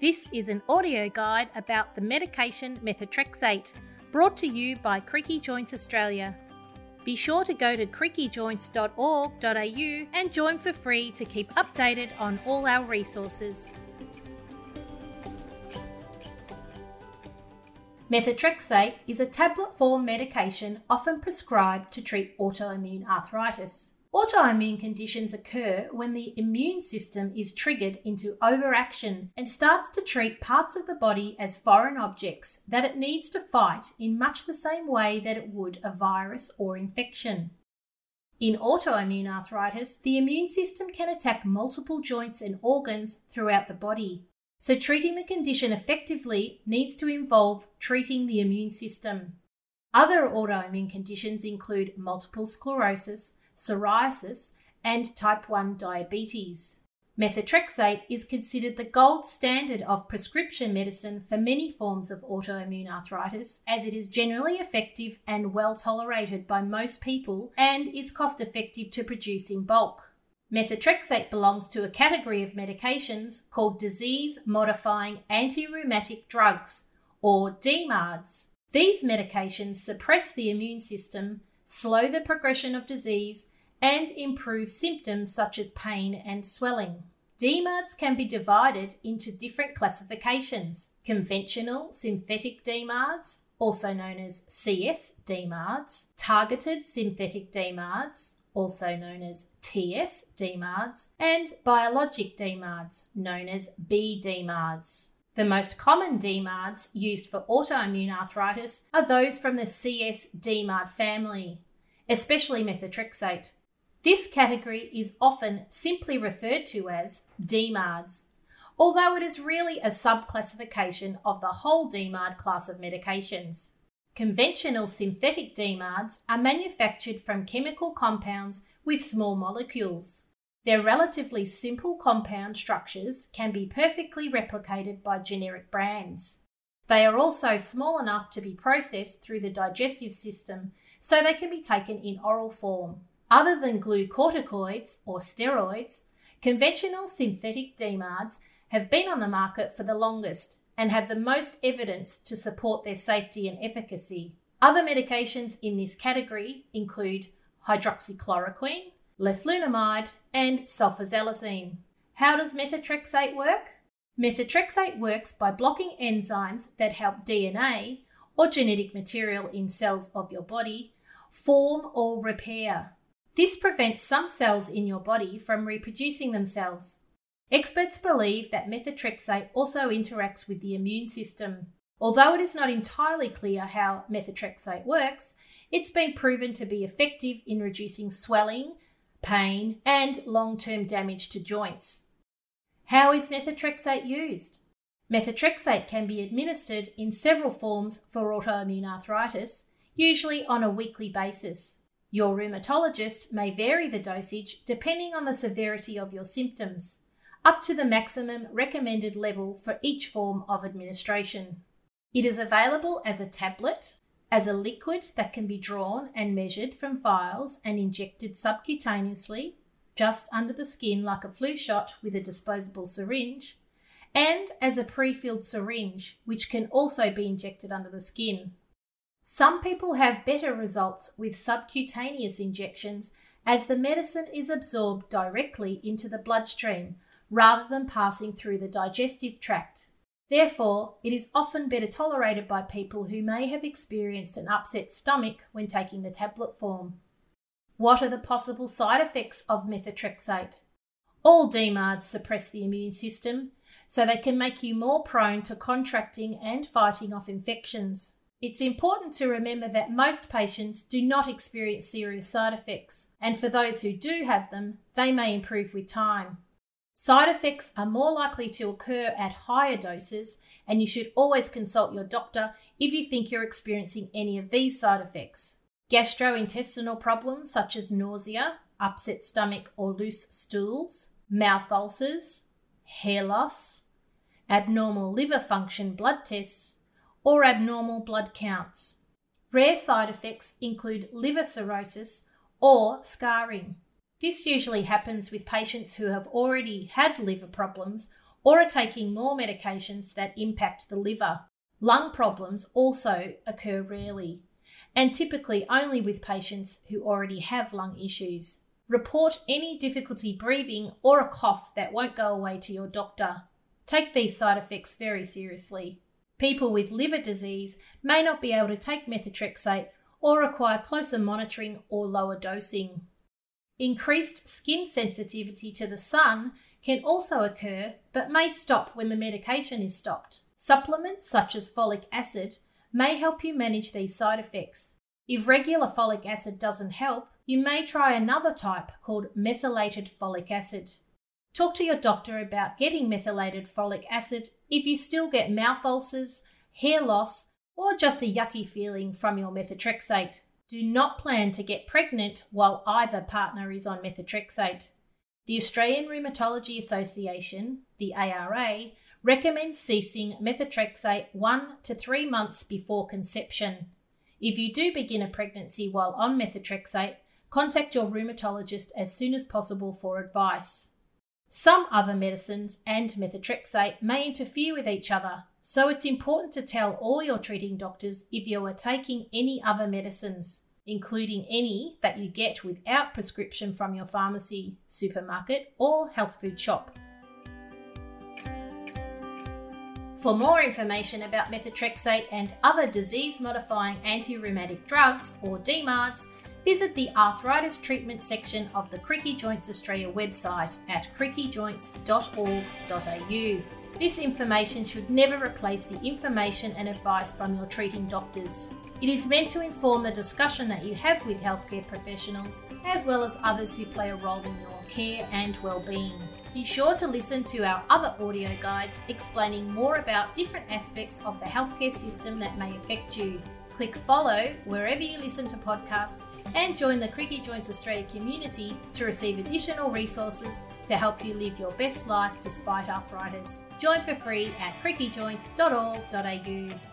This is an audio guide about the medication methotrexate, brought to you by Creaky Joints Australia. Be sure to go to creakyjoints.org.au and join for free to keep updated on all our resources. Methotrexate is a tablet form medication often prescribed to treat autoimmune arthritis. Autoimmune conditions occur when the immune system is triggered into overaction and starts to treat parts of the body as foreign objects that it needs to fight in much the same way that it would a virus or infection. In autoimmune arthritis, the immune system can attack multiple joints and organs throughout the body. So, treating the condition effectively needs to involve treating the immune system. Other autoimmune conditions include multiple sclerosis, psoriasis, and type 1 diabetes. Methotrexate is considered the gold standard of prescription medicine for many forms of autoimmune arthritis, as it is generally effective and well tolerated by most people and is cost effective to produce in bulk. Methotrexate belongs to a category of medications called disease modifying anti rheumatic drugs, or DMARDs. These medications suppress the immune system, slow the progression of disease, and improve symptoms such as pain and swelling. DMARDs can be divided into different classifications conventional synthetic DMARDs, also known as CS DMARDs, targeted synthetic DMARDs, also known as TS DMARDs, and biologic DMARDs, known as BDMARDs. The most common DMARDs used for autoimmune arthritis are those from the CS DMARD family, especially methotrexate. This category is often simply referred to as DMARDs, although it is really a subclassification of the whole DMARD class of medications. Conventional synthetic DMARDs are manufactured from chemical compounds with small molecules. Their relatively simple compound structures can be perfectly replicated by generic brands. They are also small enough to be processed through the digestive system, so they can be taken in oral form. Other than glucocorticoids or steroids, conventional synthetic DMARDs have been on the market for the longest and have the most evidence to support their safety and efficacy. Other medications in this category include hydroxychloroquine, leflunomide, and sulfasalazine. How does methotrexate work? Methotrexate works by blocking enzymes that help DNA, or genetic material in cells of your body, form or repair. This prevents some cells in your body from reproducing themselves. Experts believe that methotrexate also interacts with the immune system. Although it is not entirely clear how methotrexate works, it's been proven to be effective in reducing swelling, pain, and long term damage to joints. How is methotrexate used? Methotrexate can be administered in several forms for autoimmune arthritis, usually on a weekly basis. Your rheumatologist may vary the dosage depending on the severity of your symptoms up to the maximum recommended level for each form of administration. It is available as a tablet, as a liquid that can be drawn and measured from vials and injected subcutaneously, just under the skin like a flu shot with a disposable syringe, and as a pre filled syringe, which can also be injected under the skin. Some people have better results with subcutaneous injections as the medicine is absorbed directly into the bloodstream rather than passing through the digestive tract. Therefore, it is often better tolerated by people who may have experienced an upset stomach when taking the tablet form. What are the possible side effects of methotrexate? All DMARDs suppress the immune system, so they can make you more prone to contracting and fighting off infections. It's important to remember that most patients do not experience serious side effects, and for those who do have them, they may improve with time. Side effects are more likely to occur at higher doses, and you should always consult your doctor if you think you're experiencing any of these side effects. Gastrointestinal problems such as nausea, upset stomach or loose stools, mouth ulcers, hair loss, abnormal liver function blood tests, or abnormal blood counts. Rare side effects include liver cirrhosis or scarring. This usually happens with patients who have already had liver problems or are taking more medications that impact the liver. Lung problems also occur rarely, and typically only with patients who already have lung issues. Report any difficulty breathing or a cough that won't go away to your doctor. Take these side effects very seriously. People with liver disease may not be able to take methotrexate or require closer monitoring or lower dosing. Increased skin sensitivity to the sun can also occur but may stop when the medication is stopped. Supplements such as folic acid may help you manage these side effects. If regular folic acid doesn't help, you may try another type called methylated folic acid. Talk to your doctor about getting methylated folic acid if you still get mouth ulcers, hair loss, or just a yucky feeling from your methotrexate. Do not plan to get pregnant while either partner is on methotrexate. The Australian Rheumatology Association, the ARA, recommends ceasing methotrexate one to three months before conception. If you do begin a pregnancy while on methotrexate, contact your rheumatologist as soon as possible for advice. Some other medicines and methotrexate may interfere with each other, so it's important to tell all your treating doctors if you are taking any other medicines, including any that you get without prescription from your pharmacy, supermarket, or health food shop. For more information about methotrexate and other disease modifying anti rheumatic drugs, or DMARDs, visit the arthritis treatment section of the Creaky Joints Australia website at creakyjoints.org.au. This information should never replace the information and advice from your treating doctors. It is meant to inform the discussion that you have with healthcare professionals, as well as others who play a role in your care and well-being. Be sure to listen to our other audio guides explaining more about different aspects of the healthcare system that may affect you. Click follow wherever you listen to podcasts and join the Creaky Joints Australia community to receive additional resources to help you live your best life despite arthritis. Join for free at creakyjoints.org.au.